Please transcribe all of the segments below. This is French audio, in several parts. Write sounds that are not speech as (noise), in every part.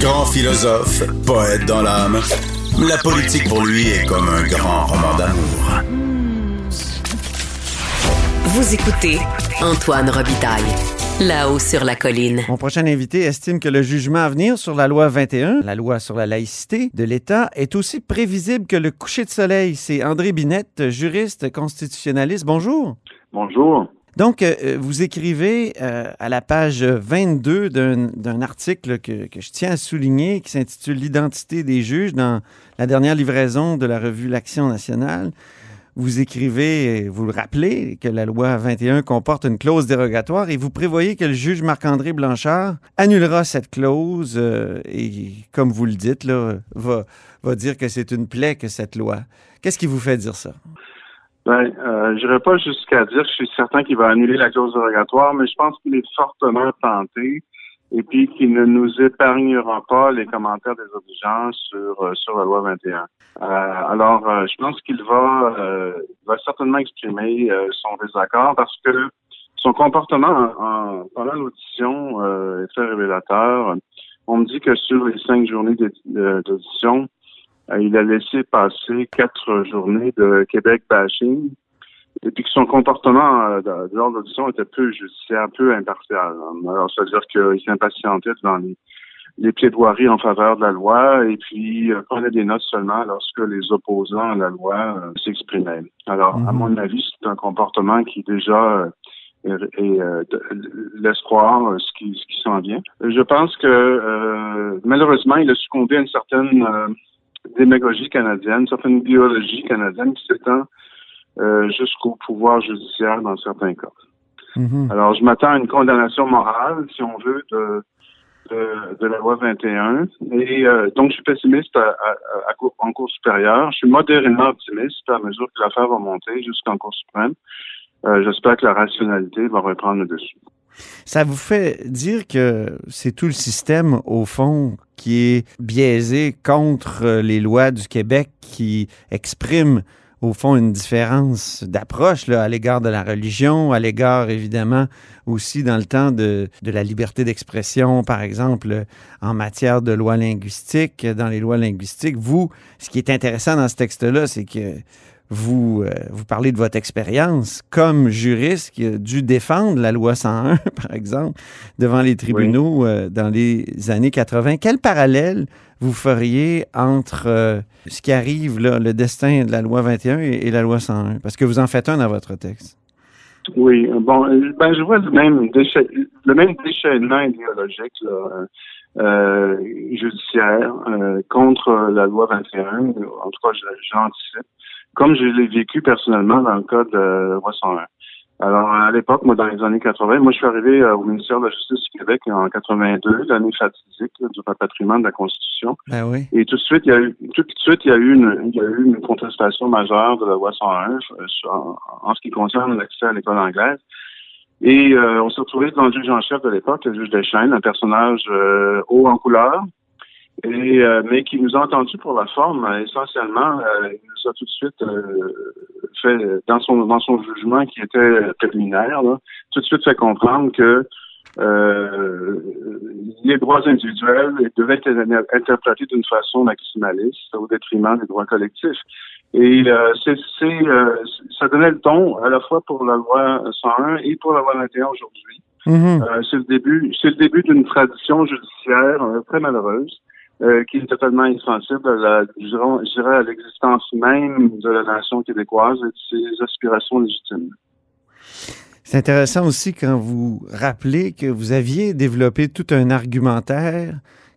Grand philosophe, poète dans l'âme, la politique pour lui est comme un grand roman d'amour. Vous écoutez Antoine Robitaille. Là-haut sur la colline. Mon prochain invité estime que le jugement à venir sur la loi 21, la loi sur la laïcité de l'État, est aussi prévisible que le coucher de soleil. C'est André Binette, juriste constitutionnaliste. Bonjour. Bonjour. Donc, euh, vous écrivez euh, à la page 22 d'un article que, je tiens à souligner qui s'intitule L'identité des juges dans la dernière livraison de la revue L'Action nationale. Vous écrivez, vous le rappelez, que la loi 21 comporte une clause dérogatoire et vous prévoyez que le juge Marc-André Blanchard annulera cette clause euh, et, comme vous le dites, là, va, va dire que c'est une plaie que cette loi. Qu'est-ce qui vous fait dire ça? Ben, euh, je pas jusqu'à dire je suis certain qu'il va annuler la clause dérogatoire, mais je pense qu'il est fortement tenté et puis qu'il ne nous épargnera pas les commentaires des obligeants sur euh, sur la loi 21. Euh, alors, euh, je pense qu'il va va certainement exprimer son désaccord parce que son comportement en, pendant l'audition est très révélateur. On me dit que sur les cinq journées d'audition, euh, il a laissé passer quatre journées de Québec bashing et puis que son comportement euh, lors de l'audition était peu judiciaire, peu impartial. Alors, c'est-à-dire qu'il s'impatientait devant les, les plaidoiries en faveur de la loi et puis euh, prenait des notes seulement lorsque les opposants à la loi euh, s'exprimaient. Alors, à mhm. mon avis, c'est un comportement qui déjà et laisse croire ce qui, ce qui s'en vient. Je pense que malheureusement, il a succombé à une certaine démagogie canadienne, certaine idéologie canadienne qui s'étend euh, jusqu'au pouvoir judiciaire dans certains cas. Mm-hmm. Alors, je m'attends à une condamnation morale, si on veut, de, de, la loi 21. Et euh, donc, je suis pessimiste à, en cours supérieure. Je suis modérément optimiste à mesure que l'affaire va monter jusqu'en cour suprême. Euh, j'espère que la rationalité va reprendre le dessus. Ça vous fait dire que c'est tout le système, au fond, qui est biaisé contre les lois du Québec qui expriment au fond, une différence d'approche à l'égard de la religion, à l'égard, évidemment, aussi dans le temps de, de la liberté d'expression, par exemple, en matière de loi linguistique, dans les lois linguistiques. Vous, ce qui est intéressant dans ce texte-là, c'est que vous, euh, vous parlez de votre expérience comme juriste qui a dû défendre la loi 101, (laughs) par exemple, devant les tribunaux euh, dans les années 80. Quel parallèle vous feriez entre euh, ce qui arrive, là, le destin de la loi 21 et, la loi 101? Parce que vous en faites un dans votre texte. Oui, bon, ben, je vois le même, le même déchaînement idéologique là, judiciaire contre la loi 21. En tout cas, j'anticipe comme je l'ai vécu personnellement dans le cas de Roi 101. Alors, à l'époque, moi, dans les années 80, moi, je suis arrivé euh, au ministère de la Justice du Québec en 82, l'année fatidique du rapatriement de la Constitution. Ben oui. Et tout de suite, il y a eu, tout de suite, il y a eu une, il y a eu une contestation majeure de la loi 101 euh, en, ce qui concerne l'accès à l'école anglaise. Et euh, on s'est retrouvé devant le juge en chef de l'époque, le juge Deschênes, un personnage haut en couleur, et, euh, mais qui nous a entendus pour la forme. Euh, essentiellement, euh, il nous a tout de suite fait, dans son, dans son jugement qui était préliminaire, tout de suite fait comprendre que les droits individuels devaient être interprétés d'une façon maximaliste au détriment des droits collectifs. Et c'est, ça donnait le ton à la fois pour la loi 101 et pour la loi 21 aujourd'hui. Mm-hmm. c'est le début, c'est le début d'une tradition judiciaire très malheureuse euh, qui est totalement insensible à la, je dirais, à l'existence même de la nation québécoise et de ses aspirations légitimes. C'est intéressant aussi quand vous rappelez que vous aviez développé tout un argumentaire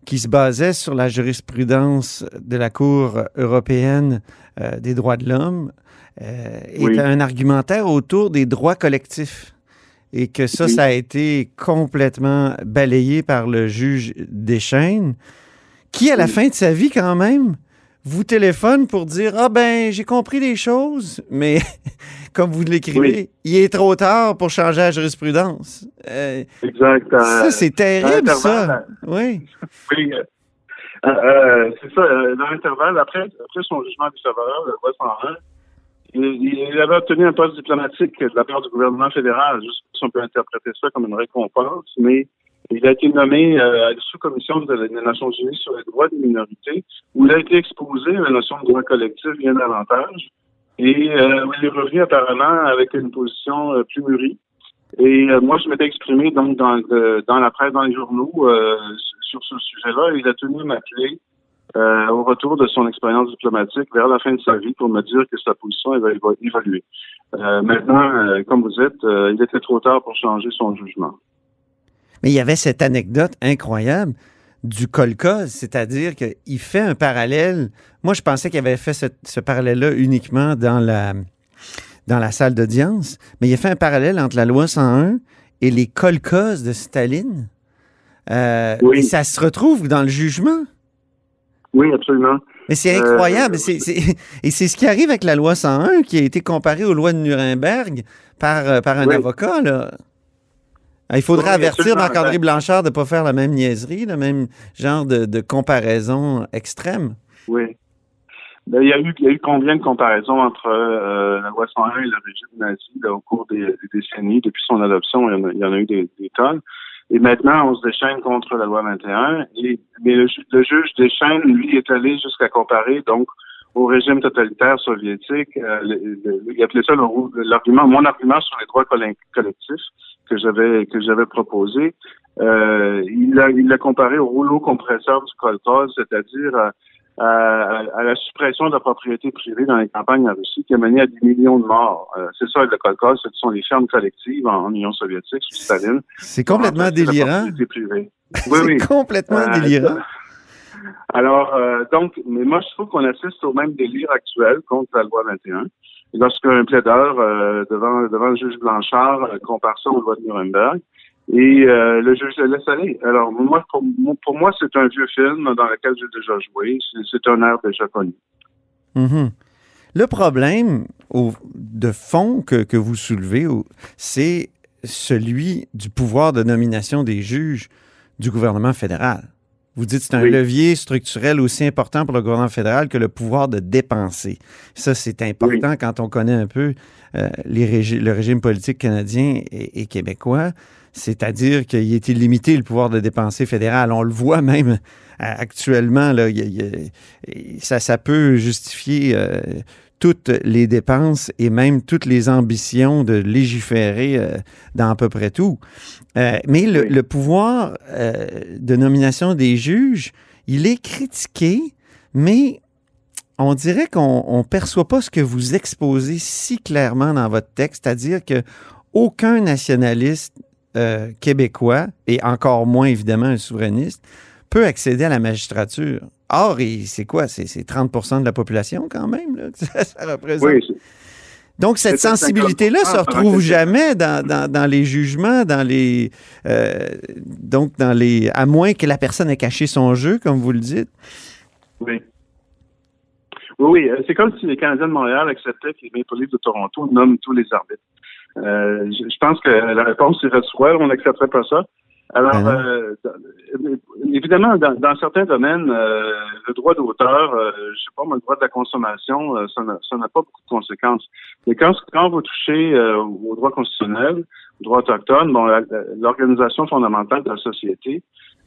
qui se basait sur la jurisprudence de la Cour européenne euh, des droits de l'homme euh, et un argumentaire autour des droits collectifs. Et que ça, ça a été complètement balayé par le juge Deschaines qui, à la fin de sa vie, quand même, vous téléphone pour dire Ah ben, j'ai compris des choses, mais (laughs) comme vous l'écrivez, il est trop tard pour changer la jurisprudence. Euh, exact. ça, c'est terrible, ça. Oui. Oui. Euh, euh, c'est ça, dans l'intervalle, après, après son jugement défavorable, le roi 101, il, il, avait obtenu un poste diplomatique de la part du gouvernement fédéral. Juste si on peut interpréter ça comme une récompense, mais Il a été nommé euh, à la sous-commission des Nations Unies sur les droits des minorités, où il a été exposé à la notion de droit collectif bien davantage. Et euh, il est revenu apparemment avec une position euh, plus mûrie. Et moi, je m'étais exprimé donc dans, dans la presse, dans les journaux, sur ce sujet-là. Il a tenu m'appeler au retour de son expérience diplomatique vers la fin de sa vie pour me dire que sa position elle va évoluer. maintenant, comme vous êtes, il était trop tard pour changer son jugement. Mais il y avait cette anecdote incroyable du kolkhoz, c'est-à-dire qu'il fait un parallèle. Moi, je pensais qu'il avait fait ce, parallèle-là uniquement dans la, dans la salle d'audience, mais il a fait un parallèle entre la loi 101 et les kolkhozes de Staline. Euh, Et ça se retrouve dans le jugement. Oui, absolument. Mais c'est euh, incroyable. (laughs) et c'est ce qui arrive avec la loi 101 qui a été comparée aux lois de Nuremberg par, euh, par un avocat. Là. Ah, il faudrait avertir Marc-André Blanchard de ne pas faire la même niaiserie, le même genre de, comparaison extrême. Oui. Ben, il, y a eu, il y a eu combien de comparaisons entre euh, la loi 101 et le régime nazi au cours des, décennies. Depuis son adoption, il y en a, eu des, tonnes. Et maintenant, on se déchaîne contre la loi 21. Et, mais le, juge déchaîne, lui, est allé jusqu'à comparer donc au régime totalitaire soviétique. Euh, il appelait ça l'argument, mon argument sur les droits collectifs que j'avais que j'avais proposé. Euh, il l'a il l'a comparé au rouleau compresseur du coltose, c'est-à-dire à, à, la suppression de la propriété privée dans les campagnes en Russie qui a mené à des millions de morts. Euh, c'est ça le kolkhoz, ce sont les fermes collectives en, Union soviétique sous Staline. C'est complètement délirant. (laughs) Oui, C'est complètement euh, délirant. (laughs) Alors, euh, donc, mais moi, je trouve qu'on assiste au même délire actuel contre la loi 21 lorsqu'un plaideur euh, devant, devant le juge Blanchard euh, compare ça aux lois de Nuremberg. Et euh, le juge le laisse aller. Alors, moi, pour, pour moi, c'est un vieux film dans lequel j'ai déjà joué. C'est un air déjà connu. Mm-hmm. Le problème au, de fond que, que vous soulevez, c'est celui du pouvoir de nomination des juges du gouvernement fédéral. Vous dites que c'est un levier structurel aussi important pour le gouvernement fédéral que le pouvoir de dépenser. Ça, c'est important quand on connaît un peu euh, les le régime politique canadien et, québécois. C'est-à-dire qu'il est illimité le pouvoir de dépenser fédéral. On le voit même euh, actuellement. Là, ça, ça peut justifier euh, toutes les dépenses et même toutes les ambitions de légiférer euh, dans à peu près tout. Euh, mais le, pouvoir euh, de nomination des juges, il est critiqué, mais on dirait qu'on ne perçoit pas ce que vous exposez si clairement dans votre texte, c'est-à-dire que aucun nationaliste québécois, et encore moins évidemment un souverainiste, peut accéder à la magistrature. Or, c'est quoi? C'est 30% de la population quand même, là, (laughs) ça, représente. Oui, donc, cette sensibilité-là se retrouve jamais dans, les jugements, dans les. Euh, donc, dans les. À moins que la personne ait caché son jeu, comme vous le dites. Oui. Oui, oui. Euh, c'est comme si les Canadiens de Montréal acceptaient que les Maple Leafs de Toronto nomment tous les arbitres. Euh, je, pense que la réponse serait soit on n'accepterait pas ça. Alors, ben euh, évidemment, dans, certains domaines, euh, le droit d'auteur, euh, je sais pas, moi, le droit de la consommation, euh, ça n'a pas beaucoup de conséquences. Mais quand, quand vous touchez au droit constitutionnel, au droit autochtone, bon, l'organisation fondamentale de la société,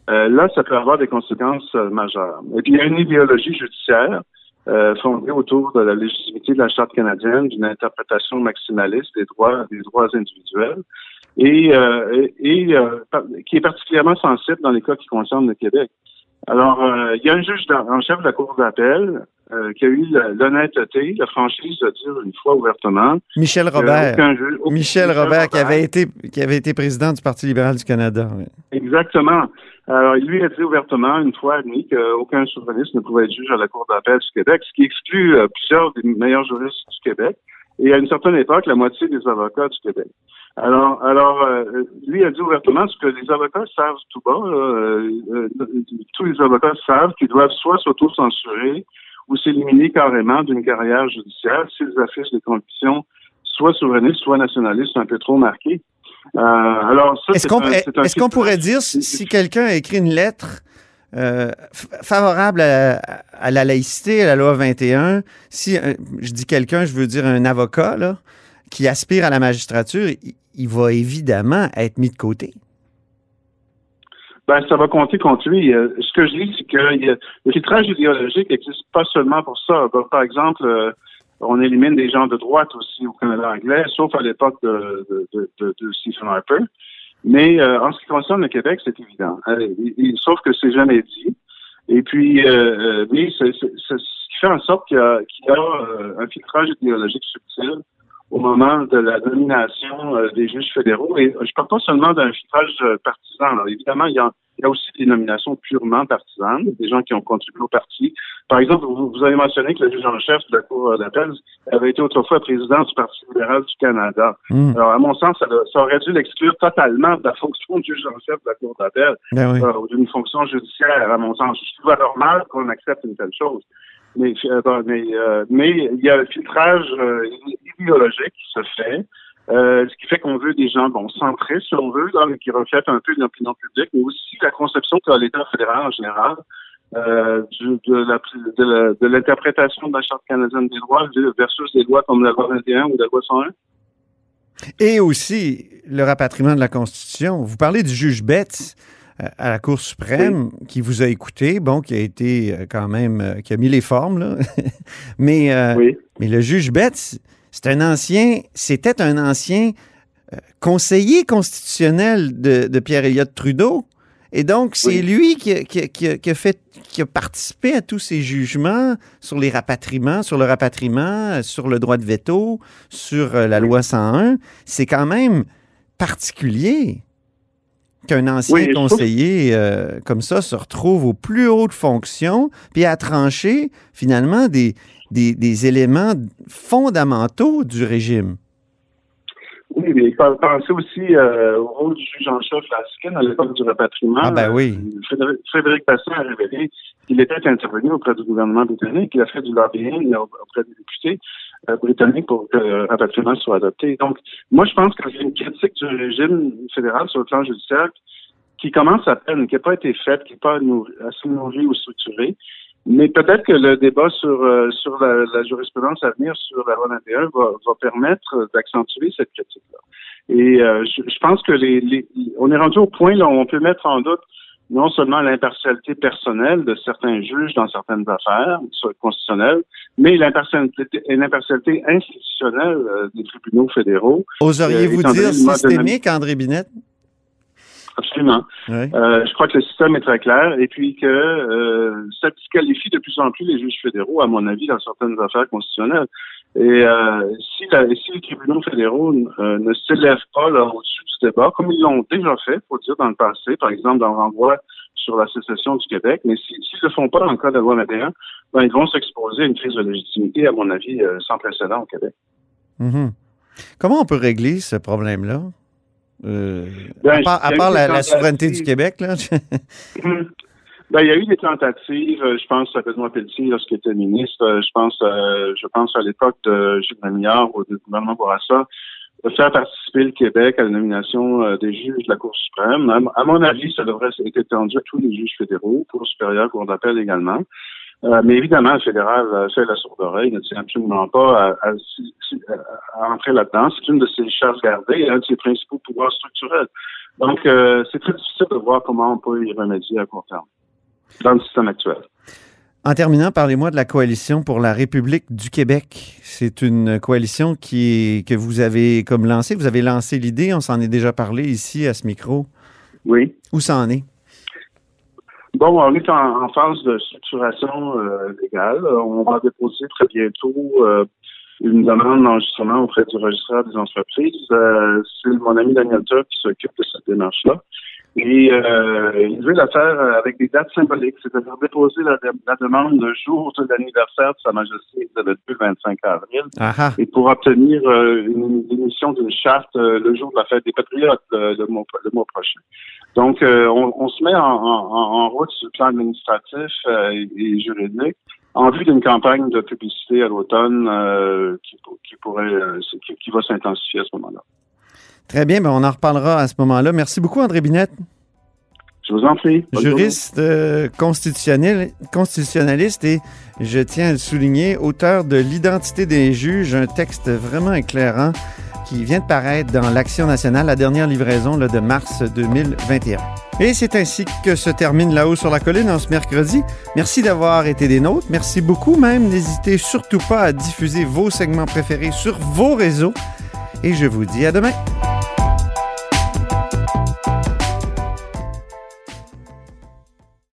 là, ça peut avoir des conséquences majeures. Et puis, il y a une idéologie judiciaire fondée autour de la légitimité de la Charte canadienne, d'une interprétation maximaliste des droits, des droits individuels et, euh, et euh, qui est particulièrement sensible dans les cas qui concernent le Québec. Alors, euh, il y a un juge en chef de la Cour d'appel qui a eu l'honnêteté, la franchise de dire une fois ouvertement. Michel Robert. Michel, Robert, qui avait été qui avait été président du Parti libéral du Canada. Exactement. Alors, il lui a dit ouvertement, une fois admis, qu'aucun souverainiste ne pouvait être juge à la Cour d'appel du Québec, ce qui exclut plusieurs des meilleurs juristes du Québec. Et à une certaine époque, la moitié des avocats du Québec. Alors, alors euh, lui a dit ouvertement ce que les avocats savent tout bas. Euh, euh, tous les avocats savent qu'ils doivent soit s'auto-censurer ou s'éliminer carrément d'une carrière judiciaire s'ils affichent des conditions soit souverainistes, soit nationalistes un peu trop marquées. alors, est-ce qu'on pourrait dire si quelqu'un a écrit une lettre favorable à, la laïcité, à la loi 21, si je dis quelqu'un, je veux dire un avocat, qui aspire à la magistrature, il va évidemment être mis de côté. ben, ça va compter contre lui. Euh, ce que je dis, c'est que le filtrage idéologique n'existe pas seulement pour ça. par exemple, euh, on élimine des gens de droite aussi au Canada anglais, sauf à l'époque de, Stephen Harper. Mais euh, en ce qui concerne le Québec, c'est évident. sauf que c'est jamais dit. Et puis, oui, c'est ce qui fait en sorte qu'il y a, y a un filtrage idéologique subtil au moment de la nomination euh, des juges fédéraux. Et je parle pas seulement d'un filtrage euh, partisan. évidemment, il y, a, il y, a, aussi des nominations purement partisanes, des gens qui ont contribué au parti. Par exemple, vous, avez mentionné que le juge en chef de la Cour d'appel avait été autrefois président du Parti libéral du Canada. Hmm. Alors, à mon sens, ça, aurait dû l'exclure totalement de la fonction de juge en chef de la Cour d'appel ben euh, ou d'une fonction judiciaire, à mon sens. Je trouve normal qu'on accepte une telle chose. Mais, euh, mais, euh, mais il y a un filtrage euh, idéologique qui se fait, ce qui fait qu'on veut des gens bon centrés, si on veut, qui reflètent un peu l'opinion publique, mais aussi la conception qu'a l'État fédéral en général de, l'interprétation de la Charte canadienne des droits versus des lois comme la loi 21 ou la loi 101. Et aussi le rapatriement de la Constitution. Vous parlez du juge Betts à la Cour suprême qui vous a écouté, bon, qui a été euh, quand même, euh, qui a mis les formes, là. (laughs) mais, euh, mais le juge Betts, c'est un ancien, c'était un ancien conseiller constitutionnel de, Pierre Elliott Trudeau. Et donc, c'est lui qui a, fait, qui a participé à tous ces jugements sur les rapatriements, sur le rapatriement, sur le droit de veto, sur la loi 101. C'est quand même particulier qu'un ancien conseiller euh, comme ça se retrouve aux plus hautes fonctions, puis à trancher finalement des, des, éléments fondamentaux du régime. Oui, mais pensez aussi euh, au rôle du juge en chef Laskin à l'époque du rapatriement. Ah ben oui. Frédéric, Frédéric a révélé qu'il était intervenu auprès du gouvernement britannique, il a fait du lobbying auprès des députés euh, britanniques pour que rapatriement soit adopté. Donc, moi, je pense qu'il y a une critique du régime fédéral sur le plan judiciaire qui commence à peine, qui n'a pas été faite, qui n'est pas assez nourrie ou structurée. Mais peut-être que le débat sur euh, sur la, jurisprudence à venir sur la loi 21 va, va permettre d'accentuer cette critique-là. Et euh, je, pense que les, les, on est rendu au point là où on peut mettre en doute non seulement l'impartialité personnelle de certains juges dans certaines affaires constitutionnelles, mais l'impartialité institutionnelle euh, des tribunaux fédéraux. Oseriez-vous dire systémique, André Binette? Absolument. Euh, je crois que le système est très clair et puis que euh, ça disqualifie de plus en plus les juges fédéraux, à mon avis, dans certaines affaires constitutionnelles. Et euh, si, la, si les tribunaux fédéraux euh, ne s'élèvent pas au-dessus du débat, comme ils l'ont déjà fait, faut dire, dans le passé, par exemple dans le renvoi sur la sécession du Québec, mais s'ils ne le font pas dans le cas de la loi 21, ben, ils vont s'exposer à une crise de légitimité, à mon avis, sans précédent au Québec. Mm-hmm. Comment on peut régler ce problème-là? Euh, ben, à part, la, souveraineté du Québec, là? (laughs) (laughs) ben, il y a eu des tentatives, euh, je pense à Benoît Pelletier lorsqu'il était ministre, euh, je pense je pense à l'époque de Gilles Mamillard ou du gouvernement Bourassa, de faire participer le Québec à la nomination des juges de la Cour suprême. À, mon avis, ça devrait être étendu à tous les juges fédéraux, Cour supérieure, Cour d'appel également. Euh, mais évidemment, le fédéral euh, fait la sourde oreille, ne tient absolument pas à, entrer là-dedans. C'est une de ses charges gardées, un de ses principaux pouvoirs structurels. Donc, euh, c'est très difficile de voir comment on peut y remédier à court terme dans le système actuel. En terminant, parlez-moi de la coalition pour la République du Québec. C'est une coalition qui que vous avez comme lancée. Vous avez lancé l'idée, on s'en est déjà parlé ici à ce micro. Oui. Où ça en est? Bon, on est en, phase de structuration euh, légale. On va déposer très bientôt euh, une demande d'enregistrement auprès du registraire des entreprises. Euh, c'est mon ami Daniel Turk qui s'occupe de cette démarche-là. Et euh, il veut la faire avec des dates symboliques, c'est-à-dire déposer la, demande le jour de l'anniversaire de Sa Majesté le 25 avril, et pour obtenir une émission d'une charte le jour de la fête des Patriotes le mois prochain. Donc, euh, on, se met en, route sur le plan administratif euh, et, juridique en vue d'une campagne de publicité à l'automne euh, qui, pourrait, qui, va s'intensifier à ce moment-là. Très bien, ben on en reparlera à ce moment-là. Merci beaucoup, André Binette. Je vous en prie. Juriste constitutionnaliste et, je tiens à le souligner, auteur de L'identité des juges, un texte vraiment éclairant qui vient de paraître dans l'Action nationale, la dernière livraison là, de mars 2021. Et c'est ainsi que se termine là-haut sur la colline en ce mercredi. Merci d'avoir été des nôtres. Merci beaucoup même. N'hésitez surtout pas à diffuser vos segments préférés sur vos réseaux. Et je vous dis à demain.